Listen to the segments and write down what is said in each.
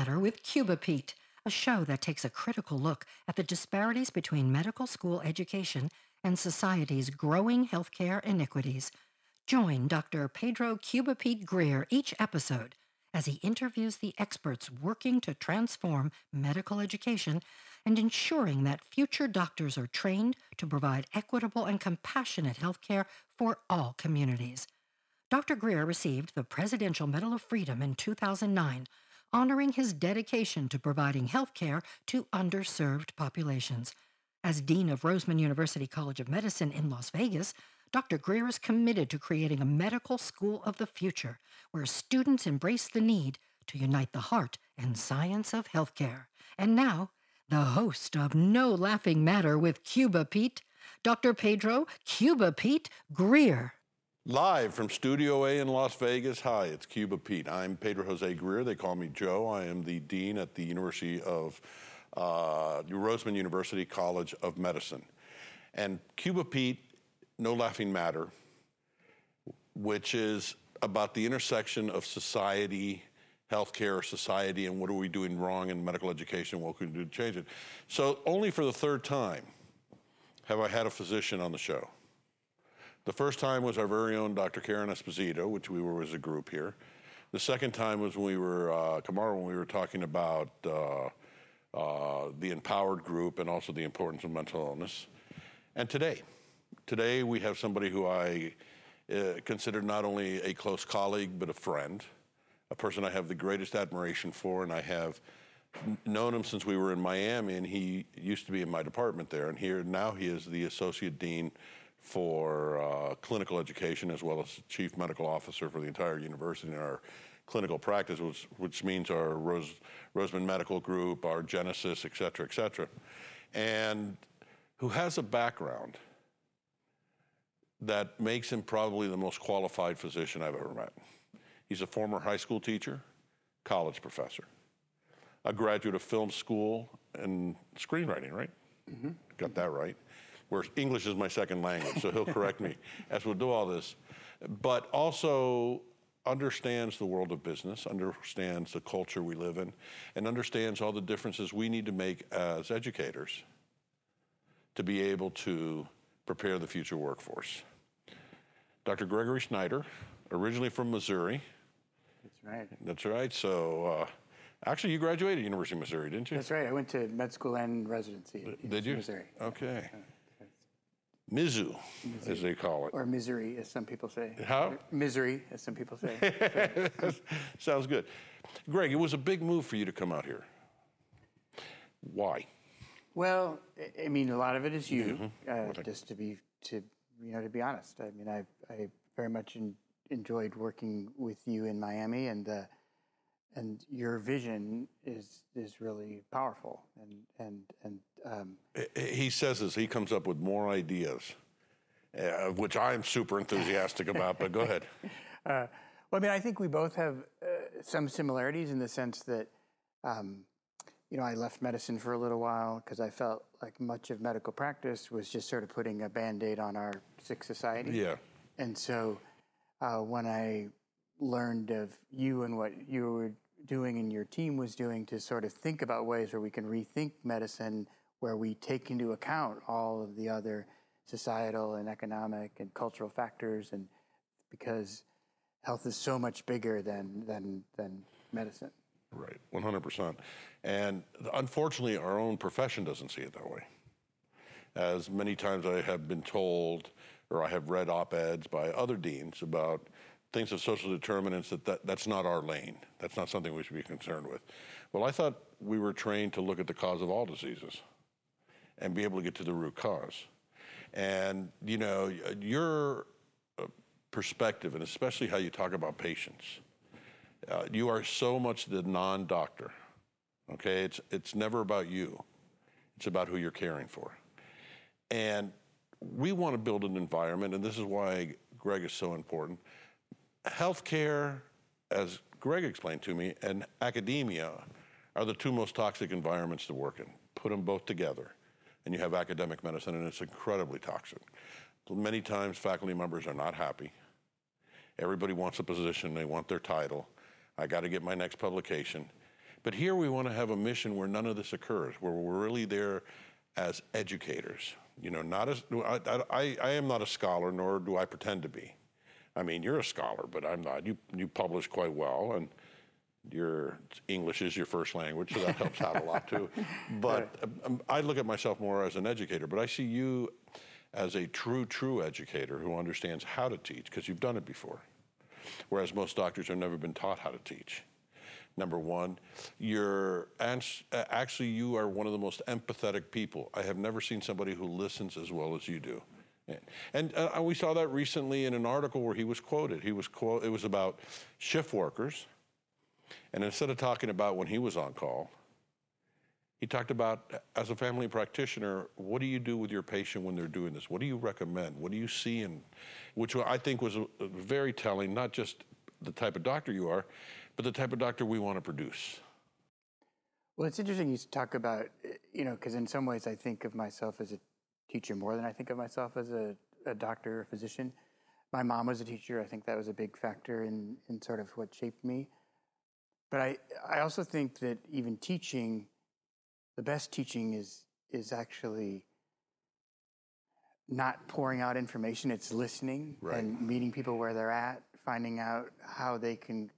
Matter with Cuba Pete, a show that takes a critical look at the disparities between medical school education and society's growing healthcare iniquities. Join Dr. Pedro Cuba Pete Greer each episode as he interviews the experts working to transform medical education and ensuring that future doctors are trained to provide equitable and compassionate health care for all communities. Dr. Greer received the Presidential Medal of Freedom in 2009, honoring his dedication to providing health care to underserved populations. As Dean of Roseman University College of Medicine in Las Vegas, Dr. Greer is committed to creating a medical school of the future where students embrace the need to unite the heart and science of healthcare. And now, the host of No Laughing Matter with Cuba Pete, Dr. Pedro Cuba Pete Greer. Live from Studio A in Las Vegas. Hi, it's Cuba Pete. I'm Pedro Jose Greer. They call me Joe. I am the Dean at the University of uh, Roseman University College of Medicine. And Cuba Pete, No Laughing Matter, which is about the intersection of society, healthcare, society, and what are we doing wrong in medical education, what can we do to change it. So only for the third time have I had a physician on the show. The first time was our very own Dr. Karen Esposito, which we were as a group here. The second time was when we were, uh, Kamara, when we were talking about uh, uh, the empowered group and also the importance of mental illness. And today, today we have somebody who I uh, consider not only a close colleague, but a friend, a person I have the greatest admiration for, and I have known him since we were in Miami, and he used to be in my department there, and here now he is the associate dean for uh, clinical education as well as chief medical officer for the entire university in our clinical practice, which, which means our Rose, Roseman Medical Group, our Genesis, et cetera, et cetera, and who has a background that makes him probably the most qualified physician I've ever met. He's a former high school teacher, college professor, a graduate of film school and screenwriting, right? Mm-hmm. Got that right where English is my second language, so he'll correct me as we'll do all this. But also understands the world of business, understands the culture we live in, and understands all the differences we need to make as educators to be able to prepare the future workforce. Dr. Gregory Schneider, originally from Missouri. That's right. That's right. So, uh, actually, you graduated University of Missouri, didn't you? That's right. I went to med school and residency Did you? Missouri. Okay. Mizzou, as they call it. Or misery, as some people say. How? Misery, as some people say. Sounds good. Greg, it was a big move for you to come out here. Why? well, I- mean, a lot of it is you. Uh, just to be to you know to be honest. I mean, I I very much en- enjoyed working with you in Miami, and uh, and your vision is is really powerful, and and and um, He says this, he comes up with more ideas, uh, which I'm super enthusiastic about, but go ahead. Uh, well, I mean, I think we both have uh, some similarities in the sense that, um, you know, I left medicine for a little while because I felt like much of medical practice was just sort of putting a band aid on our sick society. Yeah. And so uh, when I learned of you and what you were doing and your team was doing to sort of think about ways where we can rethink medicine, where we take into account all of the other societal and economic and cultural factors, and because health is so much bigger than than than medicine. Right, 100%. And unfortunately, our own profession doesn't see it that way. As many times I have been told, or I have read op eds by other deans about things of social determinants that, that that's not our lane. That's not something we should be concerned with. Well, I thought we were trained to look at the cause of all diseases and be able to get to the root cause. And, you know, your uh, perspective, and especially how you talk about patients, uh, you are so much the non-doctor. Okay, it's it's never about you. It's about who you're caring for. And we want to build an environment, and this is why Greg is so important. Healthcare, as Greg explained to me, and academia are the two most toxic environments to work in. Put them both together. And you have academic medicine, and it's incredibly toxic. Many times, faculty members are not happy. Everybody wants a position, they want their title. I got to get my next publication. But here we want to have a mission where none of this occurs, where we're really there as educators. You know, not as I, I, I am not a scholar, nor do I pretend to be. I mean, you're a scholar, but I'm not. You you publish quite well, and your English is your first language, so that helps out a lot too. But um, I look at myself more as an educator, but I see you as a true, true educator who understands how to teach because you've done it before. Whereas most doctors have never been taught how to teach. Number one, you're actually you are one of the most empathetic people. I have never seen somebody who listens as well as you do. And uh, we saw that recently in an article where he was quoted. He was quote. It was about shift workers, and instead of talking about when he was on call, he talked about as a family practitioner, what do you do with your patient when they're doing this? What do you recommend? What do you see? And which I think was very telling, not just the type of doctor you are, but the type of doctor we want to produce. Well, it's interesting you talk about, you know, because in some ways I think of myself as a teacher more than I think of myself as a, a doctor or physician. My mom was a teacher. I think that was a big factor in, in sort of what shaped me. But I, I also think that even teaching, the best teaching is is actually not pouring out information. It's listening right. and meeting people where they're at, finding out how they can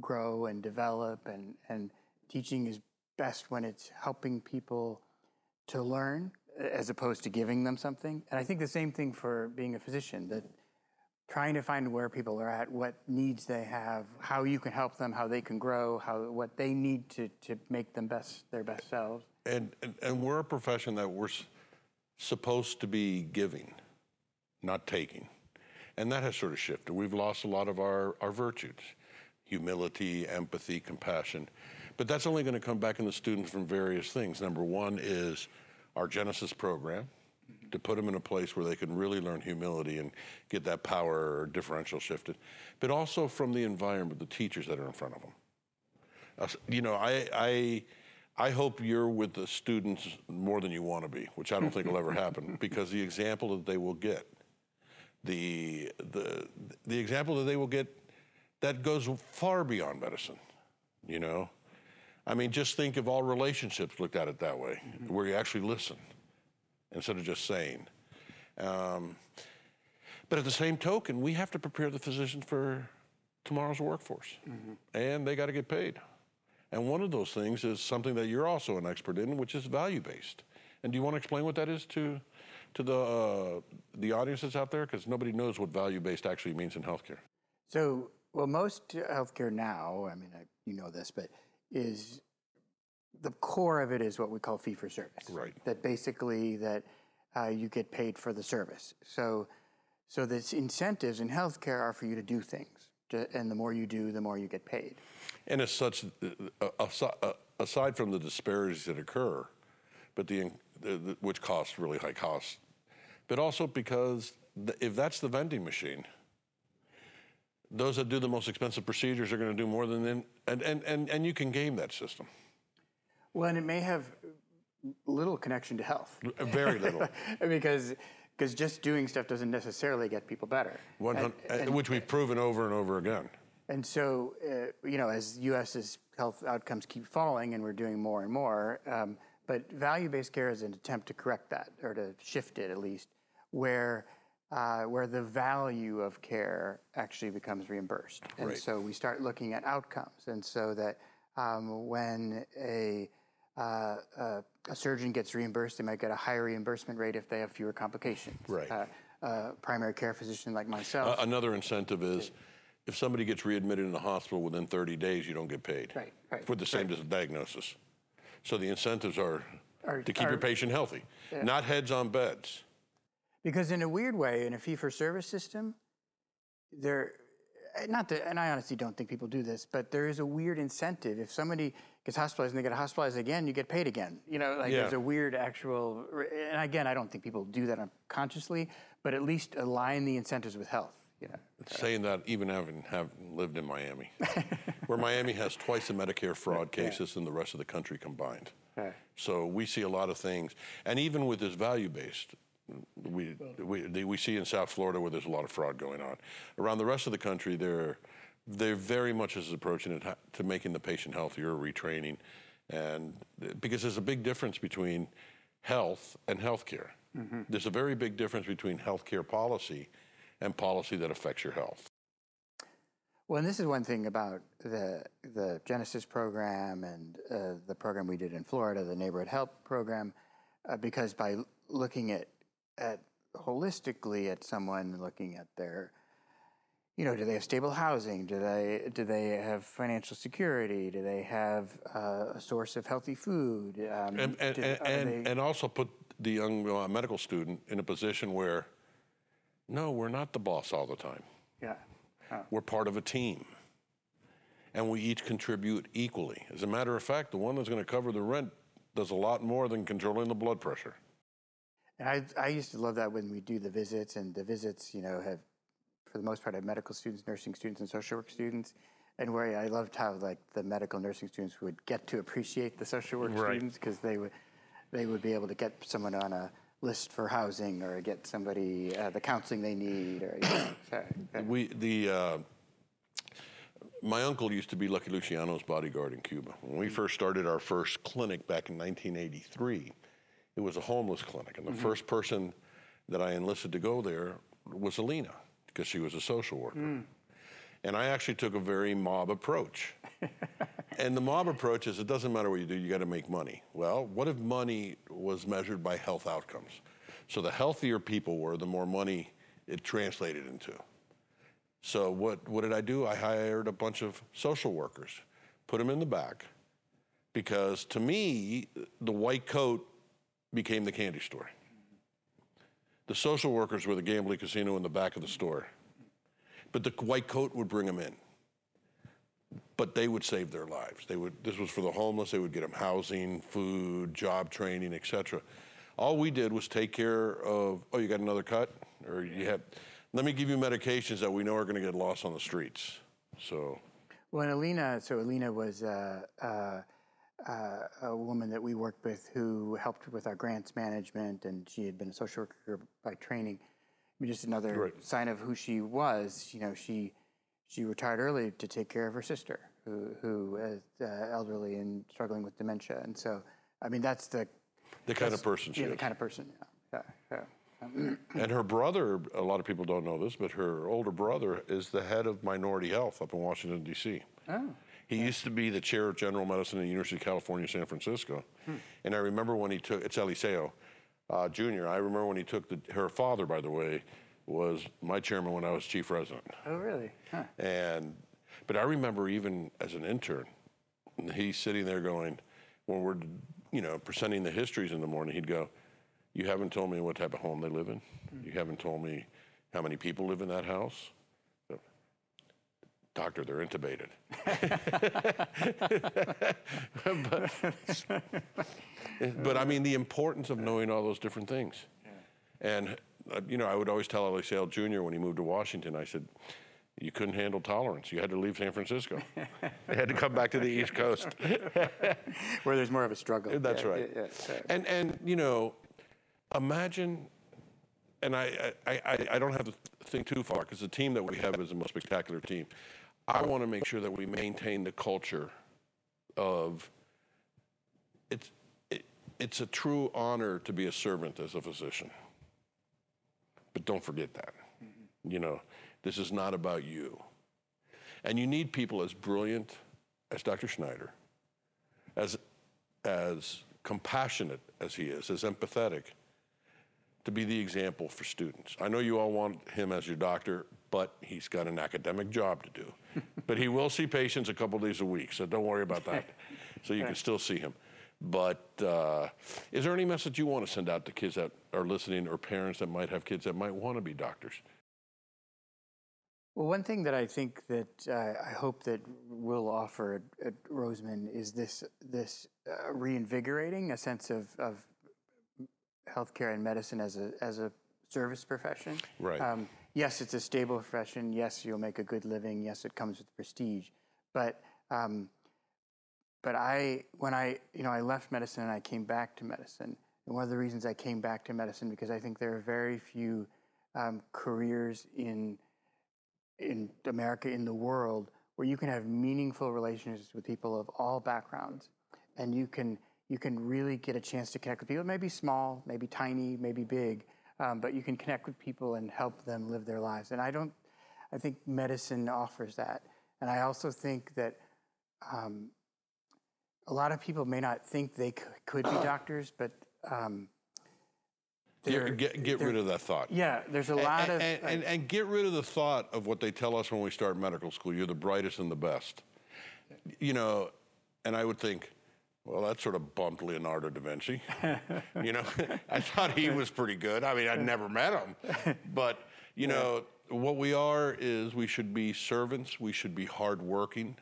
grow and develop, and and teaching is best when it's helping people to learn as opposed to giving them something. And I think the same thing for being a physician that trying to find where people are at, what needs they have, how you can help them, how they can grow, how what they need to to make them best their best selves. And and, and we're a profession that we're supposed to be giving, not taking. And that has sort of shifted. We've lost a lot of our, our virtues humility, empathy, compassion. But that's only going to come back in the students from various things. Number one is our Genesis program to put them in a place where they can really learn humility and get that power or differential shifted, but also from the environment, the teachers that are in front of them. Uh, you know, I, I, I hope you're with the students more than you want to be, which I don't think will ever happen, because the example that they will get, the, the, the example that they will get that goes far beyond medicine, you know? I mean, just think of all relationships looked at it that way, mm-hmm. where you actually listen instead of just saying. Um, but at the same token, we have to prepare the physicians for tomorrow's workforce, mm-hmm. and they got to get paid. And one of those things is something that you're also an expert in, which is value based. And do you want to explain what that is to to the uh, the audiences out there? Because nobody knows what value based actually means in healthcare. So, well, most healthcare now, I mean, I, you know this, but is the core of it is what we call fee for service. Right. That basically that uh, you get paid for the service. So, so the incentives in healthcare are for you to do things, to, and the more you do, the more you get paid. And as such, uh, uh, aside from the disparities that occur, but the, the which costs really high costs, but also because the, if that's the vending machine, those that do the most expensive procedures are going to do more than and and and and you can game that system. Well, and it may have little connection to health. Very little. because because just doing stuff doesn't necessarily get people better. And, and, which we've proven over and over again. And so, uh, you know, as U.S.'s health outcomes keep falling, and we're doing more and more, um, but value-based care is an attempt to correct that, or to shift it at least, where uh, where the value of care actually becomes reimbursed. And right. so we start looking at outcomes, and so that um, when a uh, uh, a surgeon gets reimbursed, they might get a higher reimbursement rate if they have fewer complications. Right. Uh, a primary care physician like myself. another incentive is if somebody gets readmitted in the hospital within 30 days, you don't get paid. Right, right. For the same right. diagnosis. So the incentives are, are to keep are, your patient healthy, yeah. not heads on beds. Because in a weird way, in a fee-for-service system, there, not that, and I honestly don't think people do this, but there is a weird incentive. If somebody gets hospitalized and they get hospitalized again, you get paid again. You know, like yeah. there's a weird actual, and again, I don't think people do that consciously, but at least align the incentives with health. You know. Saying that, even having have lived in Miami, where Miami has twice the Medicare fraud cases yeah. than the rest of the country combined. Okay. So we see a lot of things, and even with this value based, we, we we see in South Florida where there's a lot of fraud going on. Around the rest of the country, they're they're very much is approaching it to making the patient healthier, retraining, and because there's a big difference between health and healthcare. There's a very big difference between healthcare policy and policy that affects your health. Well, and this is one thing about the the Genesis program and uh, the program we did in Florida, the neighborhood help program, uh, because by looking at at holistically at someone, looking at their, you know, do they have stable housing? Do they do they have financial security? Do they have uh, a source of healthy food? Um, and and, do- and, they- and also put the young uh, medical student in a position where no we're not the boss all the time yeah. Oh, we're part of a team and we each contribute equally as a matter of fact the one that's going to cover the rent does a lot more than controlling the blood pressure And I, I used to love that when we do the visits, and the visits, you know, have, for the most part, I have medical students, nursing students, and social work students. And where I loved how like the medical nursing students would get to appreciate the social work Right. students because they would, they would be able to get someone on a list for housing or get somebody uh, the counseling they need or. You know, so, uh, we the uh, my uncle used to be Lucky Luciano's bodyguard in Cuba. When we first started our first clinic back in 1983, it was a homeless clinic, and the first person that I enlisted to go there was Alina because she was a social worker. Hmm. And I actually took a very mob approach. and the mob approach is it doesn't matter what you do, you got to make money. Well, what if money was measured by health outcomes? So the healthier people were, the more money it translated into. So what, what did I do? I hired a bunch of social workers, put them in the back, because to me, the white coat became the candy store. The social workers were the gambling casino in the back of the store. But the white coat would bring them in. But they would save their lives. They would. This was for the homeless. They would get them housing, food, job training, etc. All we did was take care of. Oh, you got another cut, or you have. Let me give you medications that we know are going to get lost on the streets. So Well, Alina, so Alina was uh, uh, uh, a woman that we worked with who helped with our grants management, and she had been a social worker by training. I mean, just another Right. sign of who she was. You know, she she retired early to take care of her sister, who who is uh, elderly and struggling with dementia, and so I mean, that's the the kind of person she yeah, the kind of person. Yeah, yeah, yeah. And her brother, a lot of people don't know this, but her older brother is the head of Minority Health up in Washington, D.C. Oh, He used to be the chair of general medicine at the University of California, San Francisco. Hmm. And I remember when he took, it's Eliseo uh, Jr., I remember when he took the, her father, by the way, was my chairman when I was chief resident. oh, really? Huh. And, but I remember even as an intern, he's sitting there going, when we're, you know, presenting the histories in the morning, he'd go, You haven't told me what type of home they live in. You haven't told me how many people live in that house. Doctor, they're intubated. but, but I mean, the importance of knowing all those different things. And, uh, you know, I would always tell Eliseo Jr. when he moved to Washington, I said, you couldn't handle tolerance. You had to leave San Francisco. you had to come back to the East Coast. Where there's more of a struggle. That's Yeah, right. yeah, yeah. And, and you know, imagine, and I, I, I, I don't have to think too far because the team that we have is the most spectacular team. I want to make sure that we maintain the culture of it's, it, it's a true honor to be a servant as a physician. But don't forget that. Mm-hmm. You know, this is not about you. And you need people as brilliant as Dr. Schneider, as, as compassionate as he is, as empathetic, to be the example for students. I know you all want him as your doctor, but he's got an academic job to do. but he will see patients a couple days a week, so don't worry about that. so you can still see him. But uh, is there any message you want to send out to kids that are listening or parents that might have kids that might want to be doctors? Well, one thing that I think that uh, I hope that we'll offer at, at Roseman is this this uh, reinvigorating a sense of, of healthcare and medicine as a as a service profession. Right. Um, yes, it's a stable profession. Yes, you'll make a good living. Yes, it comes with prestige, but um, but I, when I, you know, I left medicine and I came back to medicine. And one of the reasons I came back to medicine because I think there are very few um, careers in in America, in the world, where you can have meaningful relationships with people of all backgrounds, and you can you can really get a chance to connect with people. Maybe small, maybe tiny, maybe big, um, but you can connect with people and help them live their lives. And I don't, I think medicine offers that. And I also think that um, a lot of people may not think they c- could be doctors, but um, get get rid of that thought. Yeah, there's a lot and, of and, and, and get rid of the thought of what they tell us when we start medical school. You're the brightest and the best. You know, and I would think, well, that sort of bumped Leonardo da Vinci. you know, I thought he was pretty good. I mean, I'd never met him, but you know, what we are is we should be servants. We should be hardworking,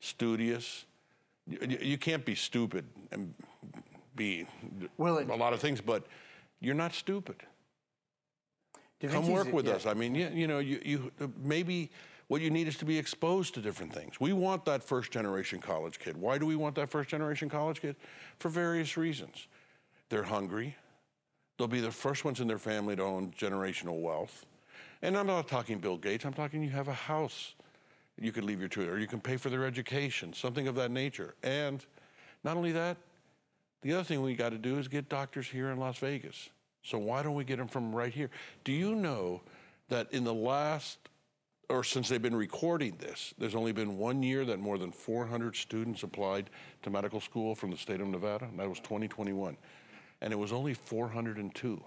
studious. You, you- can't be stupid and be Well, it- a lot of things, but you're not stupid Da come Vinci's- work with yeah. us. I mean, you, you know, you, you maybe what you need is to be exposed to different things. We want that first generation college kid. Why do we want that first generation college kid? For various reasons. They're hungry. They'll be the first ones in their family to own generational wealth. And I'm not talking Bill Gates. I'm talking you have a house you could leave your children, or you can pay for their education, something of that nature. And not only that, the other thing we got to do is get doctors here in Las Vegas. So why don't we get them from right here? Do you know that in the last, or since they've been recording this, there's only been one year that more than 400 students applied to medical school from the state of Nevada, and that was 2021, and it was only 402.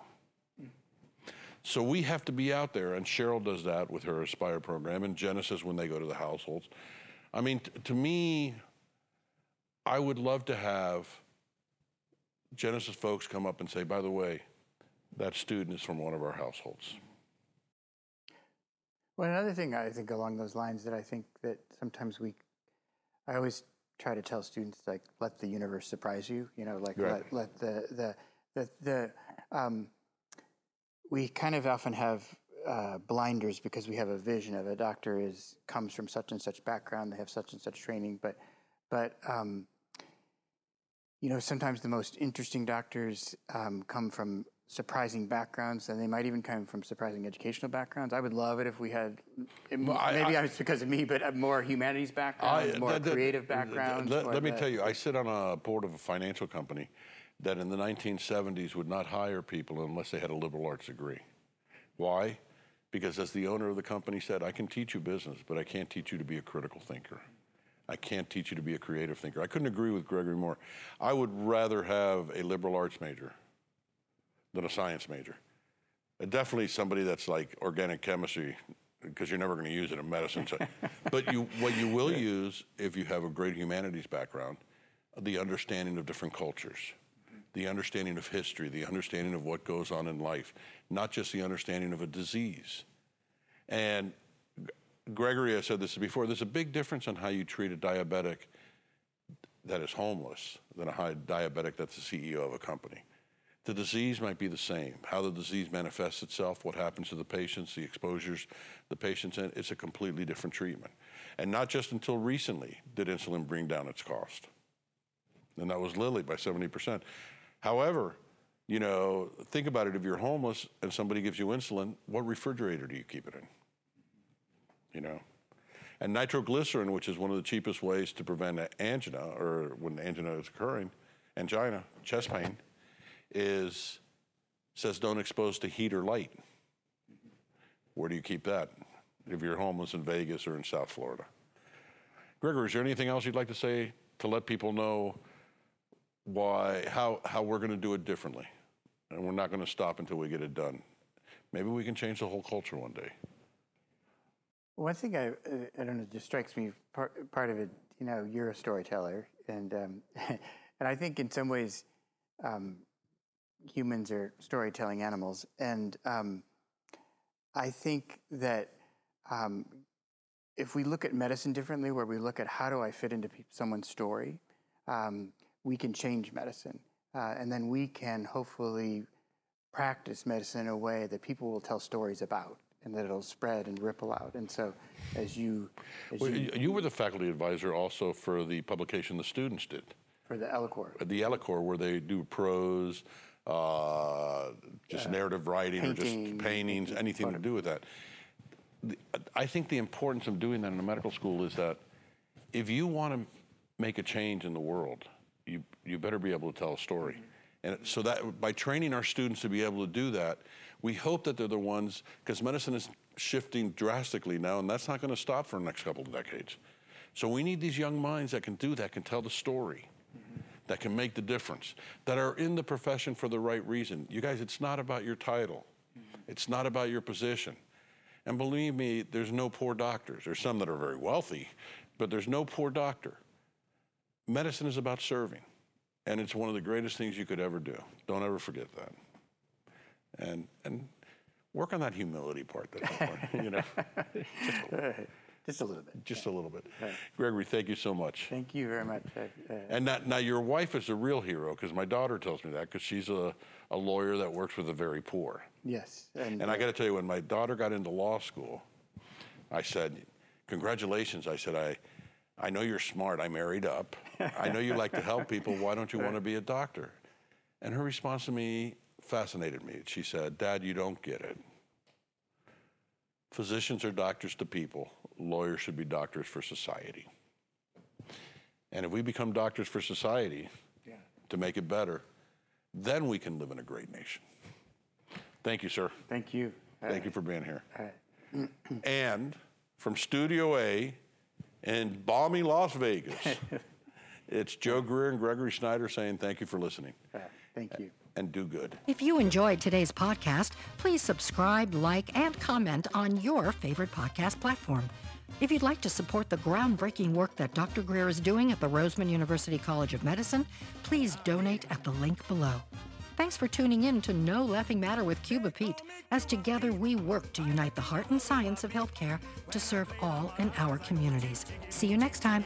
So we have to be out there, and Cheryl does that with her Aspire program, and Genesis when they go to the households. I mean, t- to me, I would love to have Genesis folks come up and say, by the way, that student is from one of our households. Well, another thing I think along those lines that I think that sometimes we, I always try to tell students like let the universe surprise you. You know, like Right. let, let the the the the um, we kind of often have uh, blinders because we have a vision of a doctor is comes from such and such background, they have such and such training, but but um, you know sometimes the most interesting doctors um, come from surprising backgrounds, and they might even come from surprising educational backgrounds. I would love it if we had it- Well, I- maybe I- it's because of me, but more humanities backgrounds, more that- that- creative backgrounds. Let, let me tell you, I sit on a board of a financial company that in the 1970s would not hire people unless they had a liberal arts degree. Why? Because as the owner of the company said, I can teach you business, but I can't teach you to be a critical thinker. I can't teach you to be a creative thinker. I couldn't agree with Gregory more. I would rather have a liberal arts major than a science major. Uh, Definitely somebody that's like organic chemistry, because you're never going to use it in medicine. So, but you, what you will use if you have a great humanities background, the understanding of different cultures, the understanding of history, the understanding of what goes on in life, not just the understanding of a disease. And Gregory, I said this before. There's a big difference on how you treat a diabetic that is homeless than a high diabetic that's the CEO of a company. The disease might be the same. How the disease manifests itself, what happens to the patients, the exposures the patients in, it's a completely different treatment. And not just until recently did insulin bring down its cost. And that was Lilly by 70%. However, you know, think about it. If you're homeless and somebody gives you insulin, what refrigerator do you keep it in? You know? And nitroglycerin, which is one of the cheapest ways to prevent angina or when angina is occurring, angina, chest pain, is says don't expose to heat or light. Where do you keep that? If you're homeless in Vegas or in South Florida. Gregory, is there anything else you'd like to say to let people know why how how we're going to do it differently? And we're not going to stop until we get it done. Maybe we can change the whole culture one day. One thing I, I don't know, just strikes me, part, part of it, you know, you're a storyteller. And, um, and I think in some ways, um, humans are storytelling animals. And um, I think that um, if we look at medicine differently, where we look at how do I fit into someone's story, um, we can change medicine. Uh, and then we can hopefully practice medicine in a way that people will tell stories about. and that it'll spread and ripple out. And so, as you, as Well, you you, were the faculty advisor also for the publication the students did, for the Eloquor, the Eloquor, where they do prose, uh, just narrative writing, or just paintings, anything to do with that. The- I think the importance of doing that in a medical school is that if you want to make a change in the world, you you better be able to tell a story. And so that by training our students to be able to do that, we hope that they're the ones because medicine is shifting drastically now, and that's not going to stop for the next couple of decades. So we need these young minds that can do that, can tell the story, that can make the difference, that are in the profession for the right reason. You guys, it's not about your title, it's not about your position. And believe me, there's no poor doctors. There's some that are very wealthy, but there's no poor doctor. Medicine is about serving, and it's one of the greatest things you could ever do. Don't ever forget that. And and work on that humility part. Important, you know, just a little bit. just a little bit. Gregory, thank you so much. Thank you very much. Uh, uh, And now, now your wife is a real hero because my daughter tells me that because she's a, a lawyer that works with the very poor. yes, and, And I got to tell you, when my daughter got into law school, I said, "Congratulations!" I said, "I, I know you're smart. I married up. I know you like to help people. Why don't you want to be a doctor?" And her response to me fascinated me. She said, "Dad, you don't get it. Physicians are doctors to people. Lawyers should be doctors for society. And if we become doctors for society to make it better, then we can live in a great nation." Thank you, sir. thank you. Thank you for being here. and from Studio A in balmy Las Vegas, it's Joe Greer and Gregory Schneider saying thank you for listening uh, thank you. And do good. If you enjoyed today's podcast, please subscribe, like, and comment on your favorite podcast platform. If you'd like to support the groundbreaking work that Dr. Greer is doing at the Roseman University College of Medicine, please donate at the link below. Thanks for tuning in to No Laughing Matter with Cuba Pete, as together we work to unite the heart and science of healthcare to serve all in our communities. See you next time.